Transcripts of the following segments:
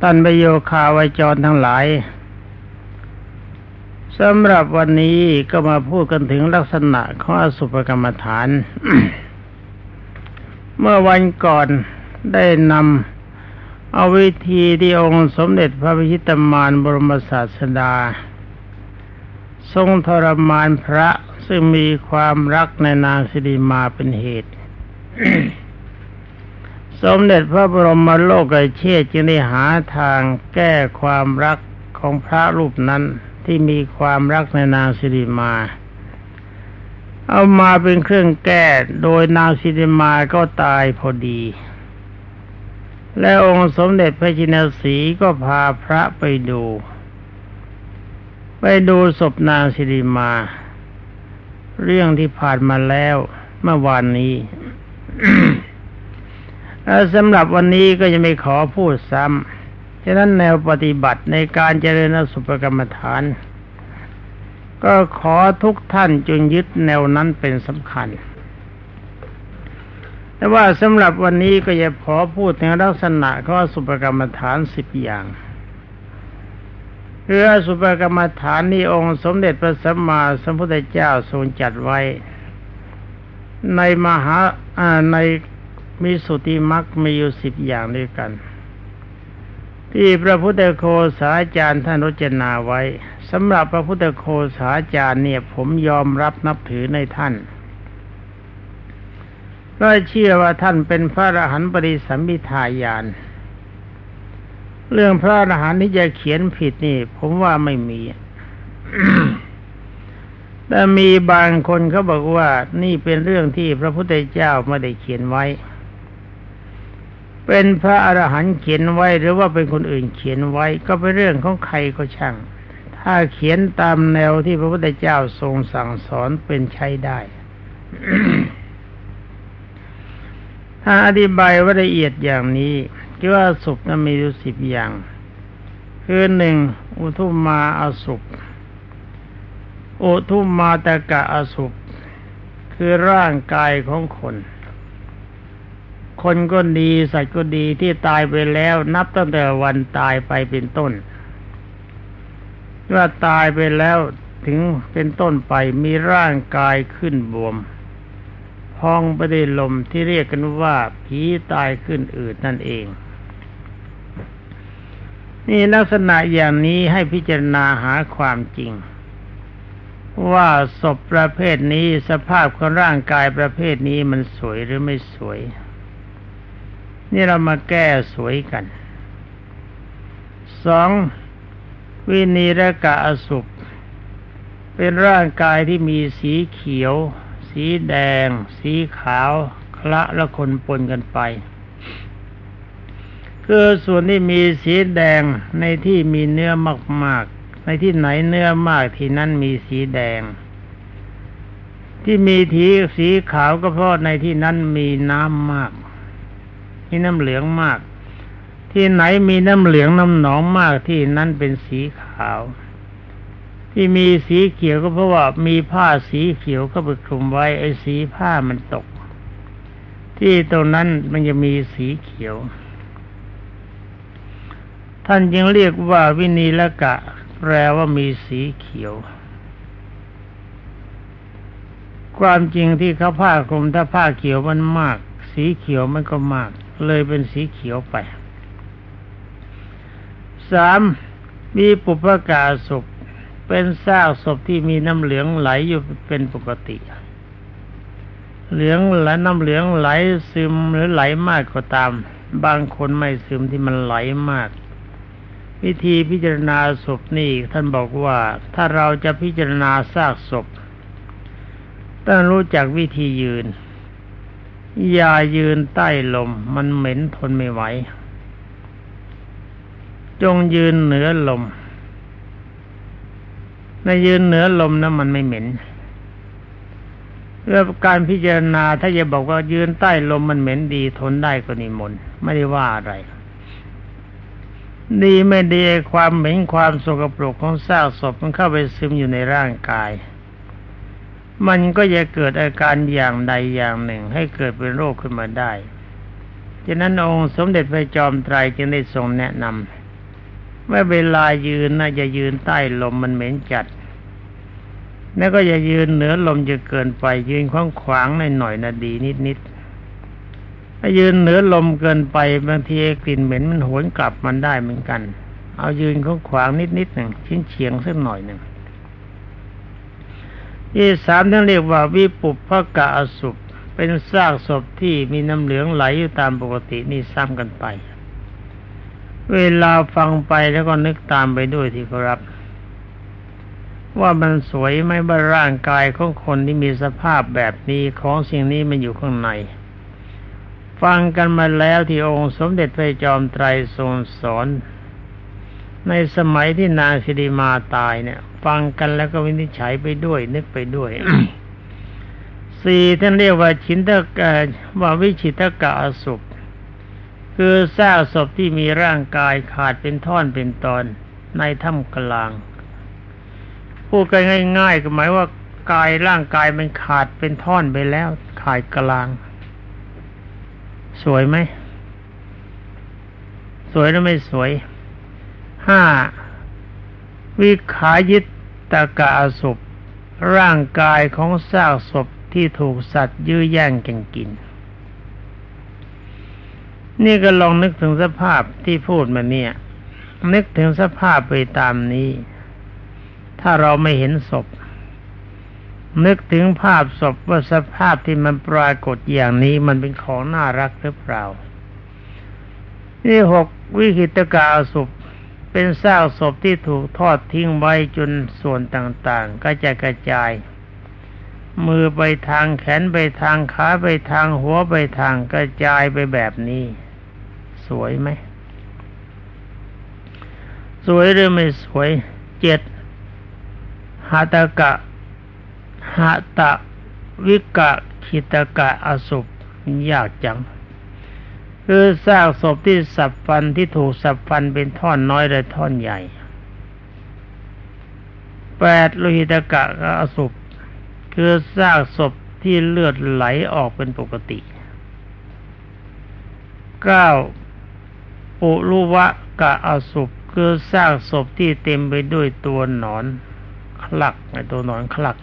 ท่านประโยคาวจรทั้งหลายสำหรับวันนี้ก็มาพูดกันถึงลักษณะของอสุภกรรมฐาน เมื่อวันก่อนได้นำเอาวิธีที่องค์สมเด็จพระพิชิตมารบรมศาสดา ทรงทรมานพระซึ่งมีความรักในนางสิริมาเป็นเหตุ สมเด็จพระบรมโลกเชษจึงได้หาทางแก้ความรักของพระรูปนั้นที่มีความรักในนางสิริมา เอามาเป็นเครื่องแก้โดยนางสิริมาก็ตายพอดี และองค์สมเด็จพระจินสีก็พาพระไปดู ไปดูศพนางสิริมา เรื่องที่ผ่านมาแล้วเมื่อวานนี้ สำหรับวันนี้ก็จะไม่ขอพูดซ้ำฉะนั้นแนวปฏิบัติในการเจริญสุภกรรมฐาน ก็ขอทุกท่านจงยึดแนวนั้นเป็นสำคัญ แต่ว่าสำหรับวันนี้ก็จะขอพูดถึงลักษณะของอสุภกรรมฐานสิบอย่างคืออสุภกรรมฐานนี้องค์สมเด็จพระสัมมาสัมพุทธเจ้าทรงจัดไว้ ในมหาใน มีสุติมักมีอยู่สิบอย่างด้วยกัน ที่พระพุทธโคสาจารย์ท่านรจนาไว้สำหรับพระพุทธโคสาจารย์เนี่ย ผมยอมรับนับถือในท่านเพราะเชื่อว่าท่านเป็นพระอรหันต์ปริสัมมิทายาน เรื่องพระอรหันต์ที่จะเขียนผิดนี่ ผมว่าไม่มี แต่มีบางคนเขาบอกว่านี่เป็นเรื่องที่พระพุทธเจ้าไม่ได้เขียนไว้ เป็นพระอรหันต์เขียนไว้หรือว่าเป็นคนอื่นเขียนไว้ก็เป็นเรื่องของใครก็ช่าง ถ้าเขียนตามแนวที่พระพุทธเจ้าทรงสั่งสอนเป็นใช้ได้ถ้าอธิบายว่าละเอียดอย่างนี้คิดว่าสุขนั้นมีอยู่สิบอย่าง คือหนึ่งอุทุมมาอสุขอุทุมมาตะกะอสุขคือร่างกายของคน คนก็ดีสัตว์ก็ดีที่ตายไปแล้ว นับตั้งแต่วันตายไปเป็นต้นว่าตายไปแล้วถึงเป็นต้นไปมีร่างกายขึ้นบวม พองไปได้ลมที่เรียกกันว่าผีตายขึ้นอืดนั่นเอง นี่ลักษณะอย่างนี้ให้พิจารณาหาความจริง ว่าศพประเภทนี้สภาพของร่างกายประเภทนี้มันสวยหรือไม่สวย นี่เรามาแก้สวยกันสองวินีรกะอสุปเป็นร่างกายที่มีสีเขียว สีแดง สีขาวคละและคนปนกันไป คือส่วนที่มีสีแดงในที่มีเนื้อมาก ๆ ในที่ไหนเนื้อมากที่นั่นมีสีแดง ที่มีทีสีขาวก็เพราะในที่นั้นมีน้ำมาก มีน้ำเหลืองมาก ที่ไหนมีน้ำเหลืองน้ำหนองมากที่นั่นเป็นสีขาว ที่มีสีเขียวก็เพราะว่ามีผ้าสีเขียวก็ไปคลุมไว้ไอ้สีผ้ามันตก ที่ตรงนั้นมันจะมีสีเขียว ท่านยังเรียกว่าวินีละกะ แปลว่ามีสีเขียวความจริงที่เขาผ้าคลุมถ้าผ้าเขียวมันมาก สีเขียวมันก็มาก เลยเป็นสีเขียวไปสามมีปุพกาศพเป็นซากศพที่มีน้ำเหลืองไหลอยู่เป็นปกติ เหลืองไหลน้ำเหลืองไหลซึมหรือไหลมากก็ตาม บางคนไม่ซึมที่มันไหลมาก วิธีพิจารณาศพนี่ท่านบอกว่าถ้าเราจะพิจารณาซากศพต้องรู้จักวิธียืน อย่ายืนใต้ลม มันเหม็นทนไม่ไหว จงยืนเหนือลมในยืนเหนือลมนะมันไม่เหม็นเรื่องการพิจารณาถ้าจะบอกว่ายืนใต้ลมมันเหม็นดีทนได้ก็นิมนต์ไม่ได้ว่าอะไร ดีไม่ดีความเหม็นความสกปรกของซากศพมันเข้าไปซึมอยู่ในร่างกาย มันก็จะเกิดอาการอย่างใดอย่างหนึ่ง ให้เกิดเป็นโรคขึ้นมาได้ฉะนั้นองค์สมเด็จพระจอมไตรจึงได้ทรงแนะนำว่าเวลายืนน่าจะยืนใต้ลมมันเหม็นจัด แล้วก็อย่ายืนเหนือลมจะเกินไป ยืนขวางขวางหน่อยหน่อยนะดีนิดนิดถ้ายืนเหนือลมเกินไปบางทีกลิ่นเหม็นมันหวนกลับมันได้เหมือนกัน เอายืนขวางขวางนิดนิดหนึ่งชิ้นเฉียงสักหน่อยหนึ่ง ที่สามท่เรียกว่าวิปุพพกะอสุปเป็นซากศพที่มีน้ำเหลืองไหลอยู่ตามปกตินี่ซ้ำกันไป เวลาฟังไปแล้วก็นึกตามไปด้วยที่ครับ ว่ามันสวยไหมบ้าร่างกายของคนที่มีสภาพแบบนี้ของสิ่งนี้มันอยู่ข้างใน ฟังกันมาแล้วที่องค์สมเด็จพระจอมไตรทรงสอน ในสมัยที่นางสิริมาตายเนี่ย ฟังกันแล้วก็วินิจฉัยไปด้วย นึกไปด้วยสี่ท่านเรียกว่าชินตกะว่าวิชิตกะอสุปคือซากศพที่มีร่างกายขาดเป็นท่อนเป็นตอนในถ้ำกลางพูดกันง่าย ๆ ก็หมายว่ากายร่างกายมันขาดเป็นท่อนไปแล้ว ขาดกลาง สวยไหม สวยหรือไม่สวยห้า วิขายิตตกะอสุปร่างกายของซากศพที่ถูกสัตว์ยื้อแย่งกันกิน นี่ก็ลองนึกถึงสภาพที่พูดมาเนี่ย นึกถึงสภาพไปตามนี้ ถ้าเราไม่เห็นศพ นึกถึงภาพศพว่าสภาพที่มันปรากฏอย่างนี้มันเป็นของน่ารักหรือเปล่า นี่หกวิคิตกาศพ เป็นซากศพที่ถูกทอดทิ้งไว้จนส่วนต่างๆ ก็จะกระจาย มือไปทางแขนไปทางขาไปทางหัวไปทางกระจายไปแบบนี้ สวยไหม สวยหรือไม่สวยเจ็ดหาตะกะหาตะวิกะคิตะกะอสุปยากจัง คือซากศพที่สับฟันที่ถูกสับฟันเป็นท่อนน้อยและท่อนใหญ่แปดโลหิตกะอสุปคือซากศพที่เลือดไหลออกเป็นปกติเก้าปุรุวะกะอสุปคือซากศพที่เต็มไปด้วยตัวหนอนคลักในตัวหนอนคลัก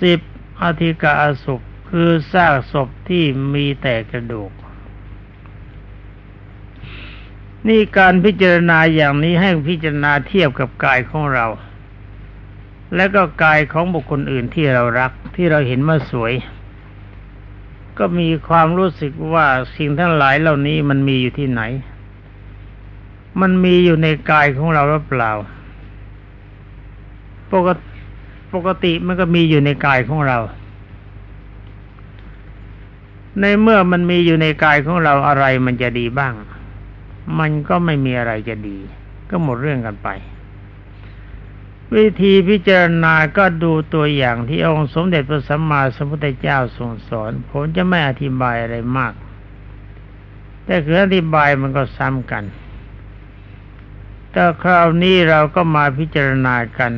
สิบอธิกะอสุป คือซากศพที่มีแต่กระดูก นี่การพิจารณาอย่างนี้ให้พิจารณาเทียบกับกายของเรา และก็กายของบุคคลอื่นที่เรารักที่เราเห็นว่าสวย ก็มีความรู้สึกว่าสิ่งทั้งหลายเหล่านี้มันมีอยู่ที่ไหน มันมีอยู่ในกายของเราหรือเปล่า ปกติปกติมันก็มีอยู่ในกายของเรา ในเมื่อมันมีอยู่ในกายของเราอะไรมันจะดีบ้าง มันก็ไม่มีอะไรจะดี ก็หมดเรื่องกันไป วิธีพิจารณาก็ดูตัวอย่างที่องค์สมเด็จพระสัมมาสัมพุทธเจ้าทรงสอน ผมจะไม่อธิบายอะไรมาก แต่คืออธิบายมันก็ซ้ำกันแต่คราวนี้เราก็มาพิจารณากัน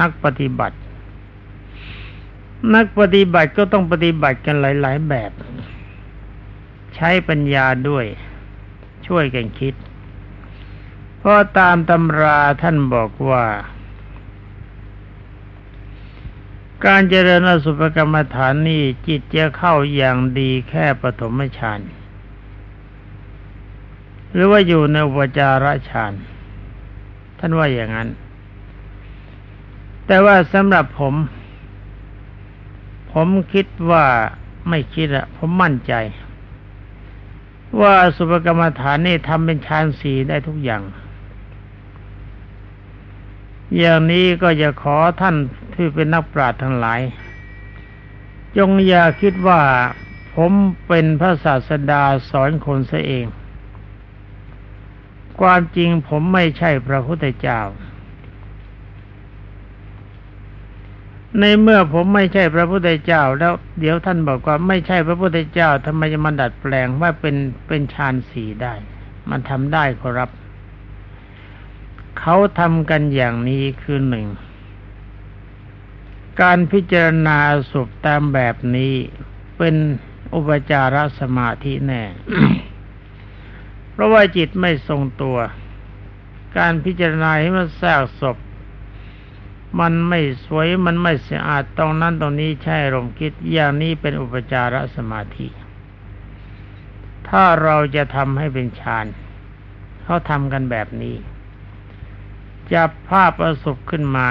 นักปฏิบัติ นักปฏิบัติก็ต้องปฏิบัติกันหลาย ๆ แบบ ใช้ปัญญาด้วย ช่วยกันคิด เพราะตามตำราท่านบอกว่า การเจริญอสุภกรรมฐานนี้จิตจะเข้าอย่างดีแค่ปฐมฌานหรือว่าอยู่ในอุปจาระฌานท่านว่าอย่างนั้น แต่ว่าสำหรับผม ผมคิดว่าไม่คิดอะผมมั่นใจ ว่าสุภกรรมฐานนี่ทำเป็นฌานสีได้ทุกอย่าง อย่างนี้ก็จะขอท่านที่เป็นนักปราชญ์ทั้งหลาย จงอย่าคิดว่าผมเป็นพระศาสดาสอนคนซะเอง ความจริงผมไม่ใช่พระพุทธเจ้า ในเมื่อผมไม่ใช่พระพุทธเจ้า แล้วเดี๋ยวท่านบอกว่าไม่ใช่พระพุทธเจ้าทำไมจะมาดัดแปลงว่าเป็นเป็นฌานสีได้ มันทำได้ครับ เขาทำกันอย่างนี้คือหนึ่ง การพิจารณาสุปตามแบบนี้เป็นอุปจารสมาธิแน่ เพราะว่าจิตไม่ทรงตัว การพิจารณาให้มันแทรกศพ มันไม่สวยมันไม่สะอาดตรงนั้นตรงนี้ใช่ลมคิดอย่างนี้เป็นอุปจารสมาธิ ถ้าเราจะทำให้เป็นฌานเขาทำกันแบบนี้จับภาพประสบขึ้นมา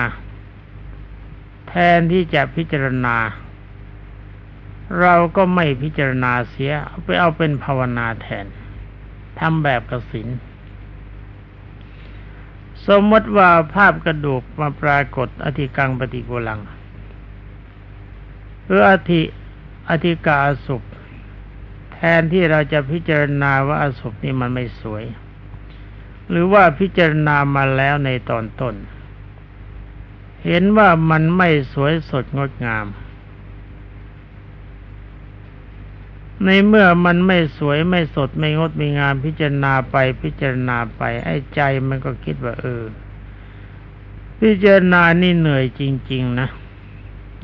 แทนที่จะพิจารณา เราก็ไม่พิจารณาเสีย ไปเอาเป็นภาวนาแทนทำแบบกสิน สมมติว่าภาพกระดูกมาปรากฏอธิกังปฏิกุลังหรืออธิอธิกาสุปแทนที่เราจะพิจารณาว่าอสุปนี่มันไม่สวย หรือว่าพิจารณามาแล้วในตอนต้น เห็นว่ามันไม่สวยสดงดงาม ในเมื่อมันไม่สวยไม่สดไม่งดไม่งามพิจารณาไปพิจารณาไป ไอ้ใจมันก็คิดว่า เออ พิจารณานี่เหนื่อยจริง ๆ นะ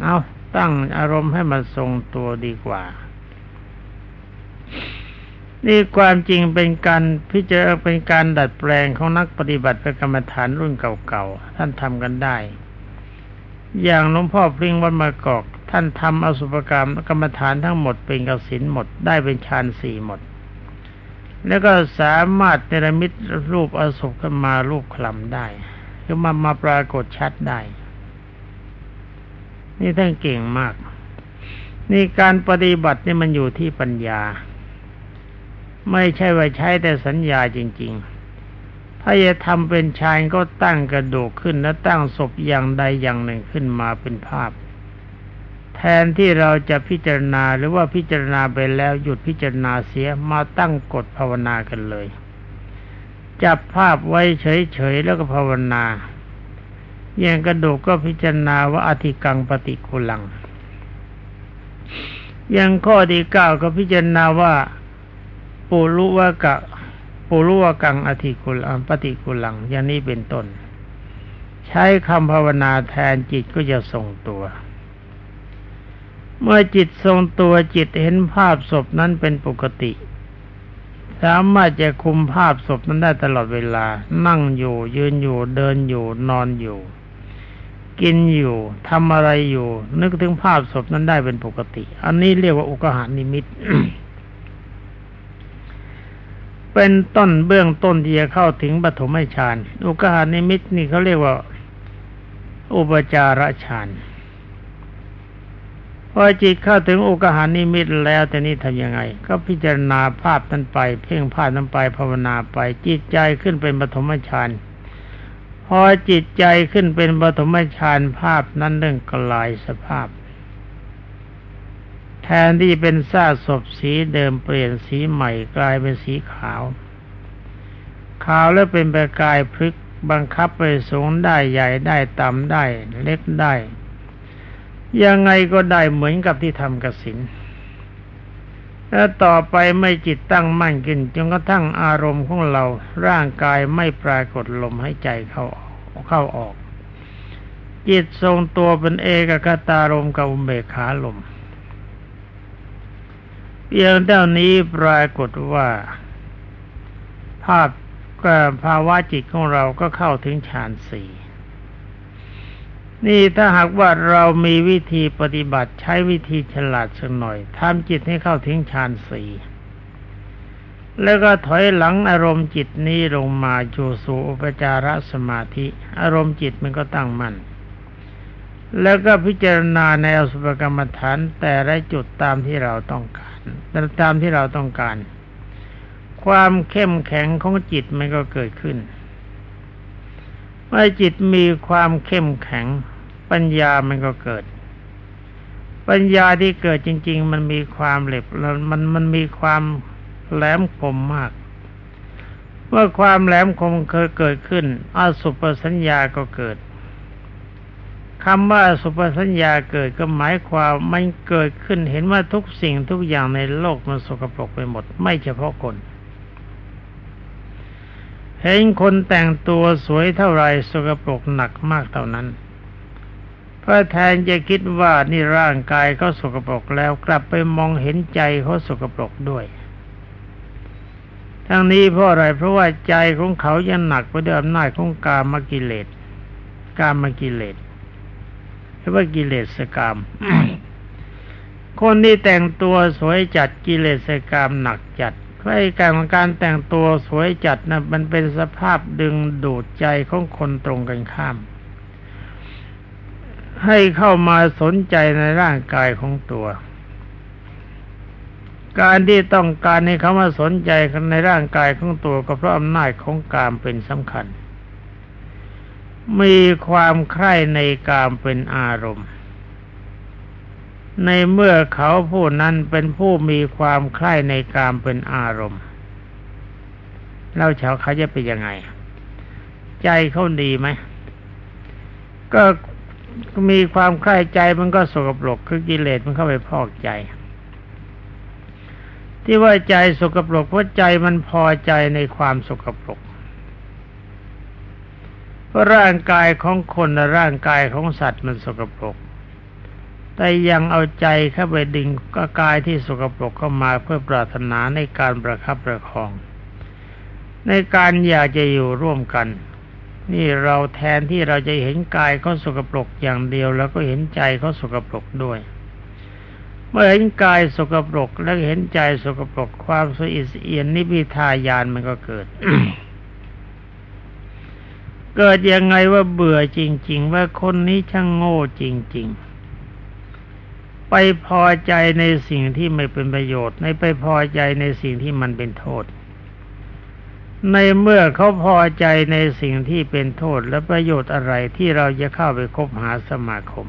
เอาตั้งอารมณ์ให้มันทรงตัวดีกว่า นี่ความจริงเป็นการพิจารณาเป็นการดัดแปลงของนักปฏิบัติประกรรมฐานรุ่นเก่าๆท่านทำกันได้ อย่างหลวงพ่อพริ้งวัดมากอก ท่านทำอสุภกรรมกรรมฐานทั้งหมดเป็นกสินหมดได้เป็นฌานสี่หมด แล้วก็สามารถเนรมิตรูปอสุภขึ้นมารูปคลำได้คือมามาปรากฏชัดได้ นี่ท่านเก่งมาก นี่การปฏิบัตินี่มันอยู่ที่ปัญญา ไม่ใช่ว่าใช้แต่สัญญาจริง ๆถ้าจะทำเป็นชายก็ตั้งกระดูกขึ้นและตั้งศพอย่างใดอย่างหนึ่งขึ้นมาเป็นภาพ แทนที่เราจะพิจารณาหรือว่าพิจารณาไปแล้วหยุดพิจารณาเสียมาตั้งกฎภาวนากันเลย จับภาพไว้เฉยๆแล้วก็ภาวนาอย่างกระดูกก็พิจารณาว่าอธิกังปฏิกุลัง อย่างข้อที่เก้าก็พิจารณาว่าปุรุวะกะปุรุวะกังอธิกุลังปฏิกุลัง อย่างนี้เป็นต้น ใช้คำภาวนาแทนจิตก็จะทรงตัว เมื่อจิตทรงตัวจิตเห็นภาพศพนั้นเป็นปกติ สามารถจะคุมภาพศพนั้นได้ตลอดเวลา นั่งอยู่ ยืนอยู่เดินอยู่ นอนอยู่ กินอยู่ทำอะไรอยู่ นึกถึงภาพศพนั้นได้เป็นปกติ อันนี้เรียกว่าอุกหานิมิตเป็นต้นเบื้องต้นที่จะเข้าถึงปฐมฌานอุกหานิมิตนี่เขาเรียกว่า อุปจารฌาน พอจิตเข้าถึงอุกหานิมิตแล้วแต่นี้ทำยังไง ก็พิจารณาภาพนั้นไป เพ่งภาพนั้นไปภาวนาไป จิตใจขึ้นเป็นปฐมฌานพอจิตใจขึ้นเป็นปฐมฌานภาพนั้นเรื่องกลายสภาพ แทนที่เป็นซากศพสีเดิมเปลี่ยนสีใหม่กลายเป็นสีขาว ขาวแล้วเป็นประกายพลึกบังคับไปสูงได้ใหญ่ได้ต่ำได้เล็กได้ ยังไงก็ได้เหมือนกับที่ทำกสินแล้วต่อไปไม่จิตตั้งมั่นขึ้นจนกระทั่งอารมณ์ของเราร่างกายไม่ปรากฏลมให้ใจเข้าเข้าออก จิตทรงตัวเป็นเอกคตารมกับอุเบกขาลมเพียงเท่านี้ปรากฏว่า ภาพภาวะจิตของเราก็เข้าถึงฌานสี่ นี่ถ้าหากว่าเรามีวิธีปฏิบัติใช้วิธีฉลาดสักหน่อยทำจิตให้เข้าถึงฌานสี่แล้วก็ถอยหลังอารมณ์จิตนี้ลงมาจูสู่อุปจารสมาธิ อารมณ์จิตมันก็ตั้งมั่นแล้วก็พิจารณาในอสุภกรรมฐานแต่ละจุดตามที่เราต้องการตามที่เราต้องการ ความเข้มแข็งของจิตมันก็เกิดขึ้น เมื่อจิตมีความเข้มแข็ง ปัญญามันก็เกิด ปัญญาที่เกิดจริง ๆ มันมีความเหล็บมันมันมีความแหลมคมมากเมื่อความแหลมคมเคยเกิดขึ้นอาสุปสัญญาก็เกิดคำว่าสุปสัญญาเกิดก็หมายความมันเกิดขึ้นเห็นว่าทุกสิ่งทุกอย่างในโลกมันสกปรกไปหมด ไม่เฉพาะคน เห็นคนแต่งตัวสวยเท่าไรสกปรกหนักมากเท่านั้นเพื่อแทนจะคิดว่านี่ร่างกายเขาสกปรกแล้วกลับไปมองเห็นใจเขาสกปรกด้วย ทั้งนี้เพราะอะไรเพราะว่าใจของเขายังหนักไปด้วยอำนาจของกามกิเลสกามกิเลสหรือว่ากิเลสกามคนที่แต่งตัวสวยจัดกิเลสกามหนักจัด เพราะการของการแต่งตัวสวยจัดนะมันเป็นสภาพดึงดูดใจของคนตรงกันข้าม ให้เข้ามาสนใจในร่างกายของตัว การที่ต้องการให้เขามาสนใจในร่างกายของตัวก็เพราะอำนาจของกามเป็นสำคัญ มีความใคร่ในกามเป็นอารมณ์ ในเมื่อเขาผู้นั้นเป็นผู้มีความใคร่ในกามเป็นอารมณ์แล้วชาวเขาจะเป็นยังไง ใจเขาดีไหมก็มีความใคร่ใจมันก็สกปรกคือกิเลสมันเข้าไปพอกใจ ที่ว่าใจสกปรกเพราะใจมันพอใจในความสกปรกเพราะร่างกายของคนร่างกายของสัตว์มันสกปรก แต่ยังเอาใจเข้าไปดึงก็กายที่สกปรกเข้ามาเพื่อปรารถนาในการประคับประคอง ในการอยากจะอยู่ร่วมกัน นี่เราแทนที่เราจะเห็นกายเขาสกปรกอย่างเดียว แล้วก็เห็นใจเขาสกปรกด้วย เมื่อเห็นกายสกปรกแล้วเห็นใจสกปรกความสอิสเอียนนิพิทายานมันก็เกิดเกิดยังไงว่าเบื่อจริง ๆ ว่าคนนี้ช่างโง่จริง ๆ ไปพอใจในสิ่งที่ไม่เป็นประโยชน์ ในไปพอใจในสิ่งที่มันเป็นโทษ ในเมื่อเขาพอใจในสิ่งที่เป็นโทษและประโยชน์อะไรที่เราจะเข้าไปคบหาสมาคม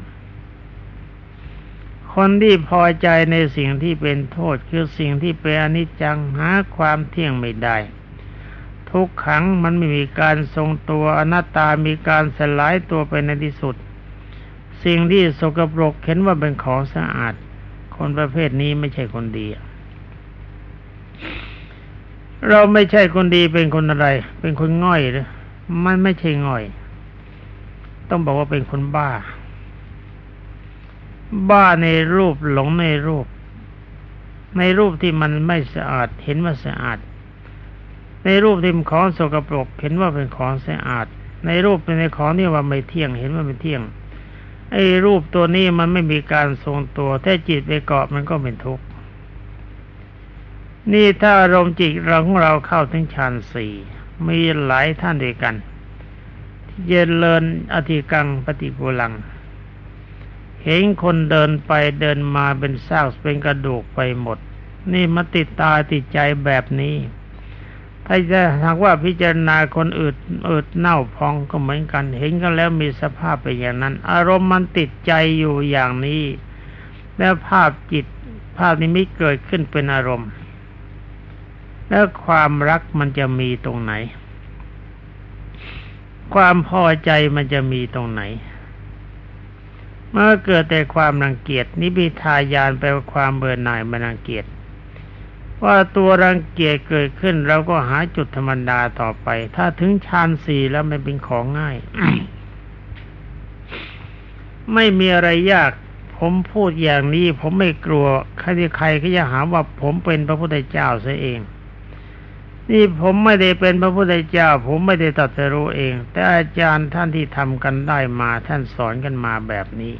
คนที่พอใจในสิ่งที่เป็นโทษคือสิ่งที่เป็นอนิจจังหาความเที่ยงไม่ได้ ทุกขังมันไม่มีการทรงตัวอนัตตามีการสลายตัวไปในที่สุด สิ่งที่สกปรกเห็นว่าเป็นของสะอาด คนประเภทนี้ไม่ใช่คนดี เราไม่ใช่คนดีเป็นคนอะไร เป็นคนง่อยหรือมันไม่ใช่ง่อย ต้องบอกว่าเป็นคนบ้า บ้าในรูปหลงในรูป ในรูปที่มันไม่สะอาดเห็นว่าสะอาด ในรูปที่มันของสกปรกเห็นว่าเป็นของสะอาด ในรูปเป็นในของที่ว่าไม่เที่ยง เห็นว่าไม่เที่ยง ไอ้รูปตัวนี้มันไม่มีการทรงตัว ถ้าจิตไปเกาะมันก็เป็นทุกข์ นี่ถ้าอารมณ์จิตเราของเราเข้าถึงฌานสี่มีหลายท่านด้วยกัน ที่เจริญอธิกังปฏิปูลัง เห็นคนเดินไปเดินมาเป็นซากเป็นกระดูกไปหมด นี่มาติดตาติดใจแบบนี้ ถ้าจะหากว่าพิจารณาคนอืดอืดเน่าพองก็เหมือนกัน เห็นกันแล้วมีสภาพเป็นอย่างนั้น อารมณ์มันติดใจอยู่อย่างนี้ แล้วภาพจิตภาพนิมิตเกิดขึ้นเป็นอารมณ์ แล้วความรักมันจะมีตรงไหน ความพอใจมันจะมีตรงไหน เมื่อเกิดแต่ความรังเกียจนิพิทายานแปลว่าความเบื่อหน่ายมันรังเกียจ ว่าตัวรังเกียจเกิดขึ้นเราก็หาจุดธรรมดาต่อไป ถ้าถึงฌานสี่แล้วมันเป็นของง่าย ไม่มีอะไรยาก ผมพูดอย่างนี้ ผมไม่กลัว ใครใครก็จะหาว่าผมเป็นพระพุทธเจ้าซะเอง นี่ผมไม่ได้เป็นพระพุทธเจ้า ผมไม่ได้ตรัสรู้เอง แต่อาจารย์ท่านที่ทำกันได้มา ท่านสอนกันมาแบบนี้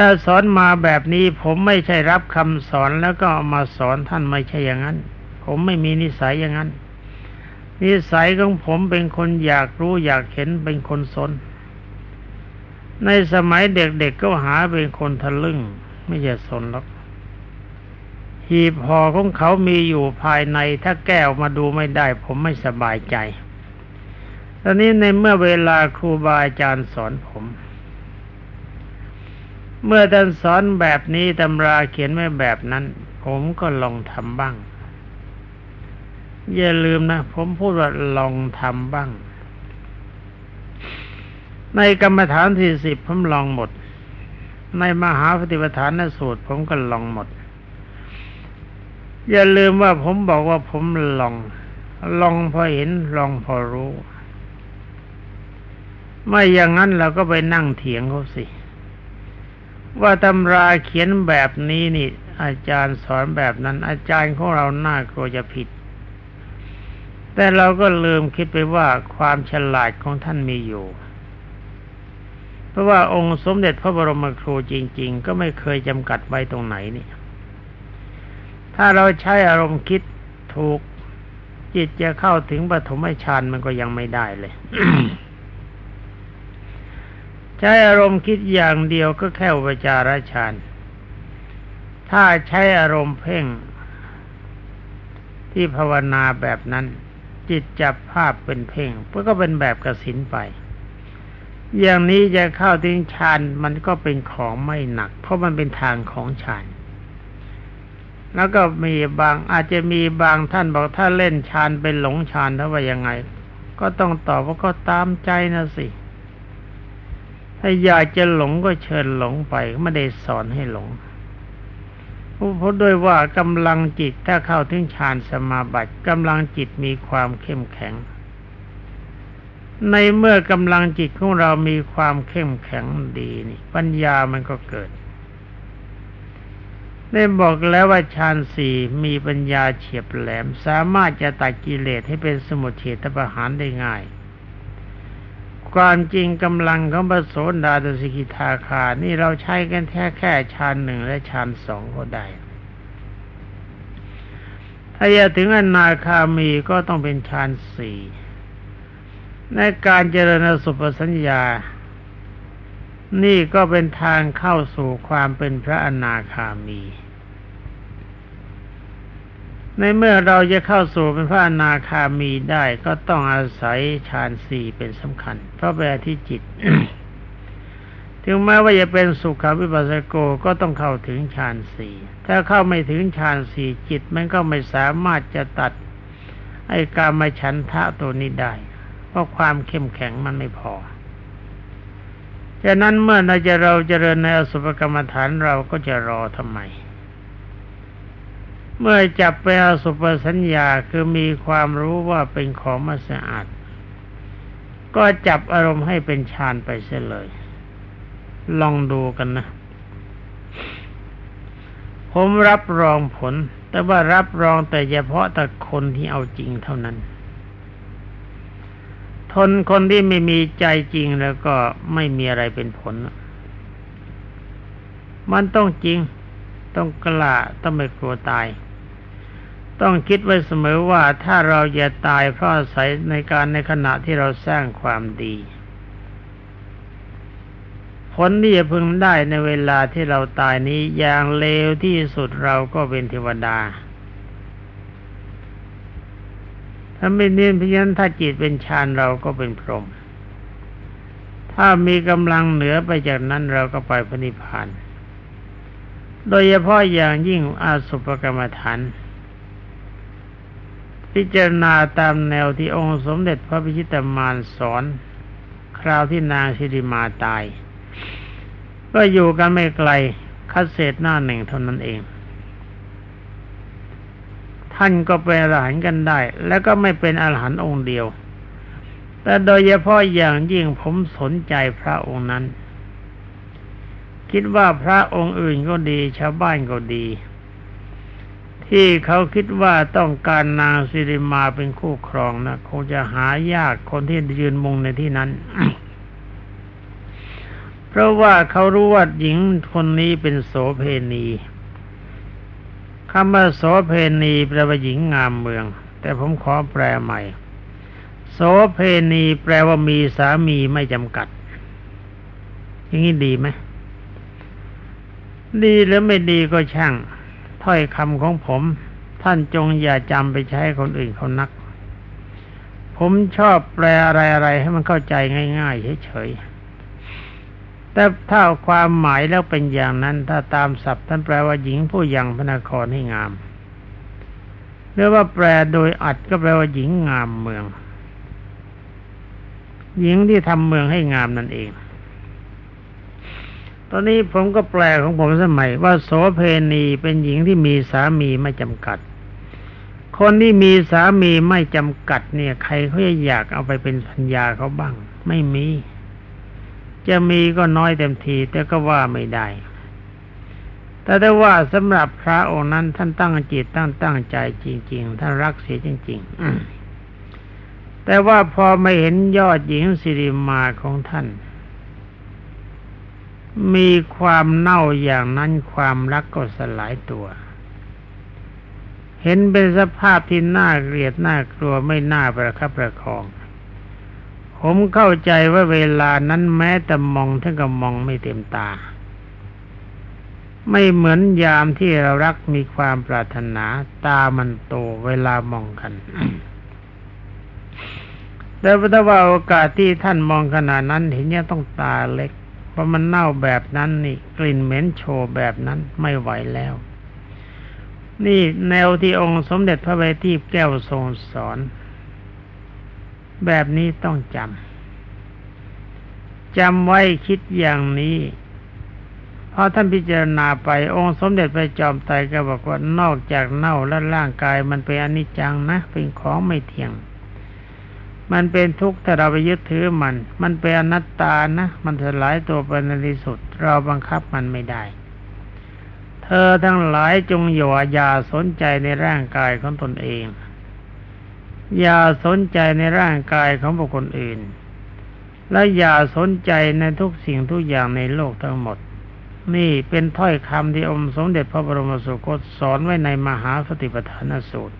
แต่สอนมาแบบนี้ผมไม่ใช่รับคำสอนแล้วก็ามาสอนท่านไม่ใช่อย่างนั้น ผมไม่มีนิสัยอย่างนั้น นิสัยของผมเป็นคนอยากรู้อยากเห็นเป็นคนสน ในสมัยเด็กๆก็หาเป็นคนทะลึ่ง ไม่ใช่สนหรอกหีบห่อของเขามีอยู่ภายในถ้าแก้วมาดูไม่ได้ ผมไม่สบายใจ ตอนนี้ในเมื่อเวลาครูบาอาจารย์สอนผม เมื่อท่านสอนแบบนี้ตำราเขียนไว้แบบนั้น ผมก็ลองทำบ้าง อย่าลืมนะ ผมพูดว่าลองทำบ้าง ในกรรมฐานที่สิบผมลองหมด ในมหาปฏิปทานสูตร ผมก็ลองหมด อย่าลืมว่าผมบอกว่าผมลอง ลองพอเห็น ลองพอรู้ ไม่อย่างนั้นเราก็ไปนั่งเถียงเขาสิ ว่าตำราเขียนแบบนี้นี่ อาจารย์สอนแบบนั้น อาจารย์ของเราน่ากลัวจะผิด แต่เราก็ลืมคิดไปว่าความฉลาดของท่านมีอยู่ เพราะว่าองค์สมเด็จพระบรมครูจริง ๆ ก็ไม่เคยจำกัดไว้ตรงไหนนี่ ถ้าเราใช้อารมณ์คิดถูกจิตจะเข้าถึงปฐมฌานมันก็ยังไม่ได้เลย ใช้อารมณ์คิดอย่างเดียวก็แค่อุปจารฌานถ้าใช้อารมณ์เพ่ง ที่ภาวนาแบบนั้น จิตจับภาพเป็นเพ่งเพื่อก็เป็นแบบกสินไป อย่างนี้จะเข้าถึงฌานมันก็เป็นของไม่หนัก เพราะมันเป็นทางของฌานแล้วก็มีบางอาจจะมีบางท่านบอกถ้าเล่นฌานเป็นหลงฌานถ้าว่ายังไง ก็ต้องตอบว่าก็ตามใจนะสิ ถ้าอยากจะหลงก็เชิญหลงไปไม่ได้สอนให้หลงเพราะด้วยว่ากำลังจิตถ้าเข้าถึงฌานสมาบัติกำลังจิตมีความเข้มแข็ง ในเมื่อกำลังจิตของเรามีความเข้มแข็งดีนี่ปัญญามันก็เกิดได้บอกแล้วว่าฌานสี่มีปัญญาเฉียบแหลม สามารถจะตัดกิเลสให้เป็นสมุทเฉตประหารได้ง่าย ความจริงกำลังของพระโสดาตสิกิทาคา นี่เราใช้กันแค่แค่ฌานหนึ่งและฌานสองก็ได้ ถ้าอยากถึงอนาคามีก็ต้องเป็นฌานสี่ในการเจริญสุปสัญญา นี่ก็เป็นทางเข้าสู่ความเป็นพระอนาคามี ในเมื่อเราจะเข้าสู่เป็นพระอนาคามีได้ก็ต้องอาศัยฌานสี่เป็นสำคัญ เพราะแปลที่จิต ถึงแม้ว่าจะเป็นสุขวิปัสสโกก็ต้องเข้าถึงฌานสี่ถ้าเข้าไม่ถึงฌานสี่จิต มันก็ไม่สามารถจะตัด ไอ้การมาฉันทะตัวนี้ได้ เพราะความเข้มแข็งมันไม่พอฉะนั้นเมื่อเราจะเราจเจริญในอสุภกรรมฐานเราก็จะรอทำไม เมื่อจับไปอสุภสัญญาคือมีความรู้ว่าเป็นของมาสะอาด ก็จับอารมณ์ให้เป็นฌานไปเสียเลย ลองดูกันนะ ผมรับรองผล แต่ว่ารับรองแต่เฉพาะแต่คนที่เอาจริงเท่านั้น ทนคนที่ไม่มีใจจริงแล้วก็ไม่มีอะไรเป็นผล มันต้องจริง ต้องกล้าต้องไม่กลัวตาย ต้องคิดไว้เสมอว่าถ้าเราจะตายเพราะอาศัยในการในขณะที่เราสร้างความดี ผลที่จะพึงได้ในเวลาที่เราตายนี้อย่างเลวที่สุดเราก็เป็นเทวดาถ้าไม่เน้นพยันถ้าจิตเป็นฌานเราก็เป็นพรหมถ้ามีกำลังเหนือไปจากนั้นเราก็ไปพระนิพพาน โดยเฉพาะอย่างยิ่งอาสุปกรรมฐาน พิจารณาตามแนวที่องค์สมเด็จพระพิชิตามารสอน คราวที่นางชิริมาตาย ก็อยู่กันไม่ไกลคัดเศษหน้าหนึ่งเท่านั้นเอง ท่านก็เป็นอรหันต์กันได้ แล้วก็ไม่เป็นอรหันต์องค์เดียว แต่โดยเฉพาะอย่างยิ่งผมสนใจพระองค์นั้น คิดว่าพระองค์อื่นก็ดีชาวบ้านก็ดี ที่เขาคิดว่าต้องการนางสิริมาเป็นคู่ครองนะคงจะหายากคนที่ยืนมุงในที่นั้น เพราะว่าเขารู้ว่าหญิงคนนี้เป็นโสเพณีคำว่าโสเพณีแปลว่าหญิงงามเมือง แต่ผมขอแปลใหม่ โสเพณีแปลว่ามีสามีไม่จำกัด อย่างนี้ดีไหม ดีหรือไม่ดีก็ช่าง ถ้อยคำของผม ท่านจงอย่าจำไปใช้คนอื่นเขานัก ผมชอบแปลอะไรๆให้มันเข้าใจง่าย ๆ เฉยๆ แต่ถ้าความหมายแล้วเป็นอย่างนั้น ถ้าตามศัพท์ท่านแปลว่าหญิงผู้ยังพระนครให้งามหรือว่าแปลโดยอัดก็แปลว่าหญิงงามเมือง หญิงที่ทำเมืองให้งามนั่นเอง ตอนนี้ผมก็แปลของผมสมัยว่าโสเพณีเป็นหญิงที่มีสามีไม่จำกัด คนที่มีสามีไม่จำกัดเนี่ย ใครเขาจะอยากเอาไปเป็นพัญญาเขาบ้าง ไม่มี จะมีก็น้อยเต็มที แต่ก็ว่าไม่ได้ แต่ได้ว่าสำหรับพระองค์นั้นท่านตั้งจิตตั้งตั้งใจจริง ๆ ท่านรักเสียจริง ๆ แต่ว่าพอไม่เห็นยอดหญิงสิริมาของท่าน มีความเน่าอย่างนั้นความรักก็สลายตัว เห็นเป็นสภาพที่น่าเกลียดน่ากลัวไม่น่าประคับประคอง ผมเข้าใจว่าเวลานั้นแม้แต่มองท่านก็มองไม่เต็มตา ไม่เหมือนยามที่เรารักมีความปรารถนาตามันโตเวลามองกันแต่ถ้าว่าโอกาสที่ท่านมองขนาดนั้นเห็นเนี่ยต้องตาเล็ก ราะมันเน่าแบบนั้นนี่ กลิ่นเหม็นโชว์แบบนั้นไม่ไหวแล้ว นี่แนวที่องค์สมเด็จพระบัณฑิตแก้วทรงสอน แบบนี้ต้องจำจำไว้คิดอย่างนี้พอท่านพิจารณาไปองค์สมเด็จพระจอมไตรก็บอกว่านอกจากเน่าและร่างกายมันเป็นอนิจจังนะ เป็นของไม่เที่ยง มันเป็นทุกข์ถ้าเราไปยึดถือมัน มันเป็นอนัตตานะ มันสลายตัวไปในที่สุด เราบังคับมันไม่ได้ เธอทั้งหลายจงอย่าอย่าสนใจในร่างกายของตนเอง อย่าสนใจในร่างกายของบุคคลอื่น และอย่าสนใจในทุกสิ่งทุกอย่างในโลกทั้งหมด นี่เป็นถ้อยคำที่องค์สมเด็จพระบรมสุคตสอนไว้ในมหาสติปัฏฐานสูตร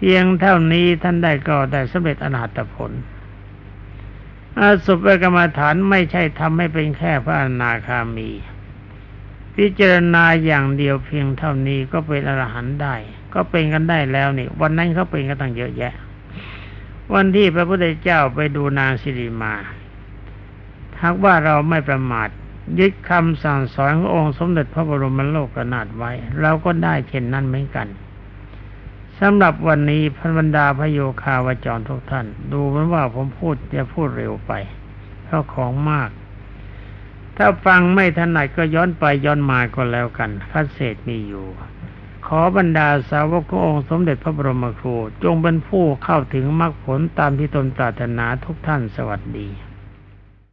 พียงเท่านี้ท่านได้ก็ได้สำเร็จอนาตผลอาสุภกรรมฐานไม่ใช่ทำให้เป็นแค่พระอนาคามี พิจารณาอย่างเดียวเพียงเท่านี้ก็เป็นอรหันต์ได้ ก็เป็นกันได้แล้วนี่ วันนั้นเขาเป็นกันตั้งเยอะแยะ วันที่พระพุทธเจ้าไปดูนางสิริมาหากว่าเราไม่ประมาท ยึดคำสั่งสอนขององค์สมเด็จพระบรมโลกนาถไว้เราก็ได้เช่นนั้นเหมือนกัน สำหรับวันนี้พันบรรดาพโยคาวจรทุกท่าน ดูเหมือนว่าผมพูดจะพูดเร็วไป เพราะของมาก ถ้าฟังไม่ถนัดก็ย้อนไปย้อนมาก็แล้วกันคัดเศษมีอยู่ ขอบรรดาสาวกขององค์สมเด็จพระบรมครู จงเป็นผู้เข้าถึงมรรคผลตามที่ตนปรารถนาทุกท่านสวัสดี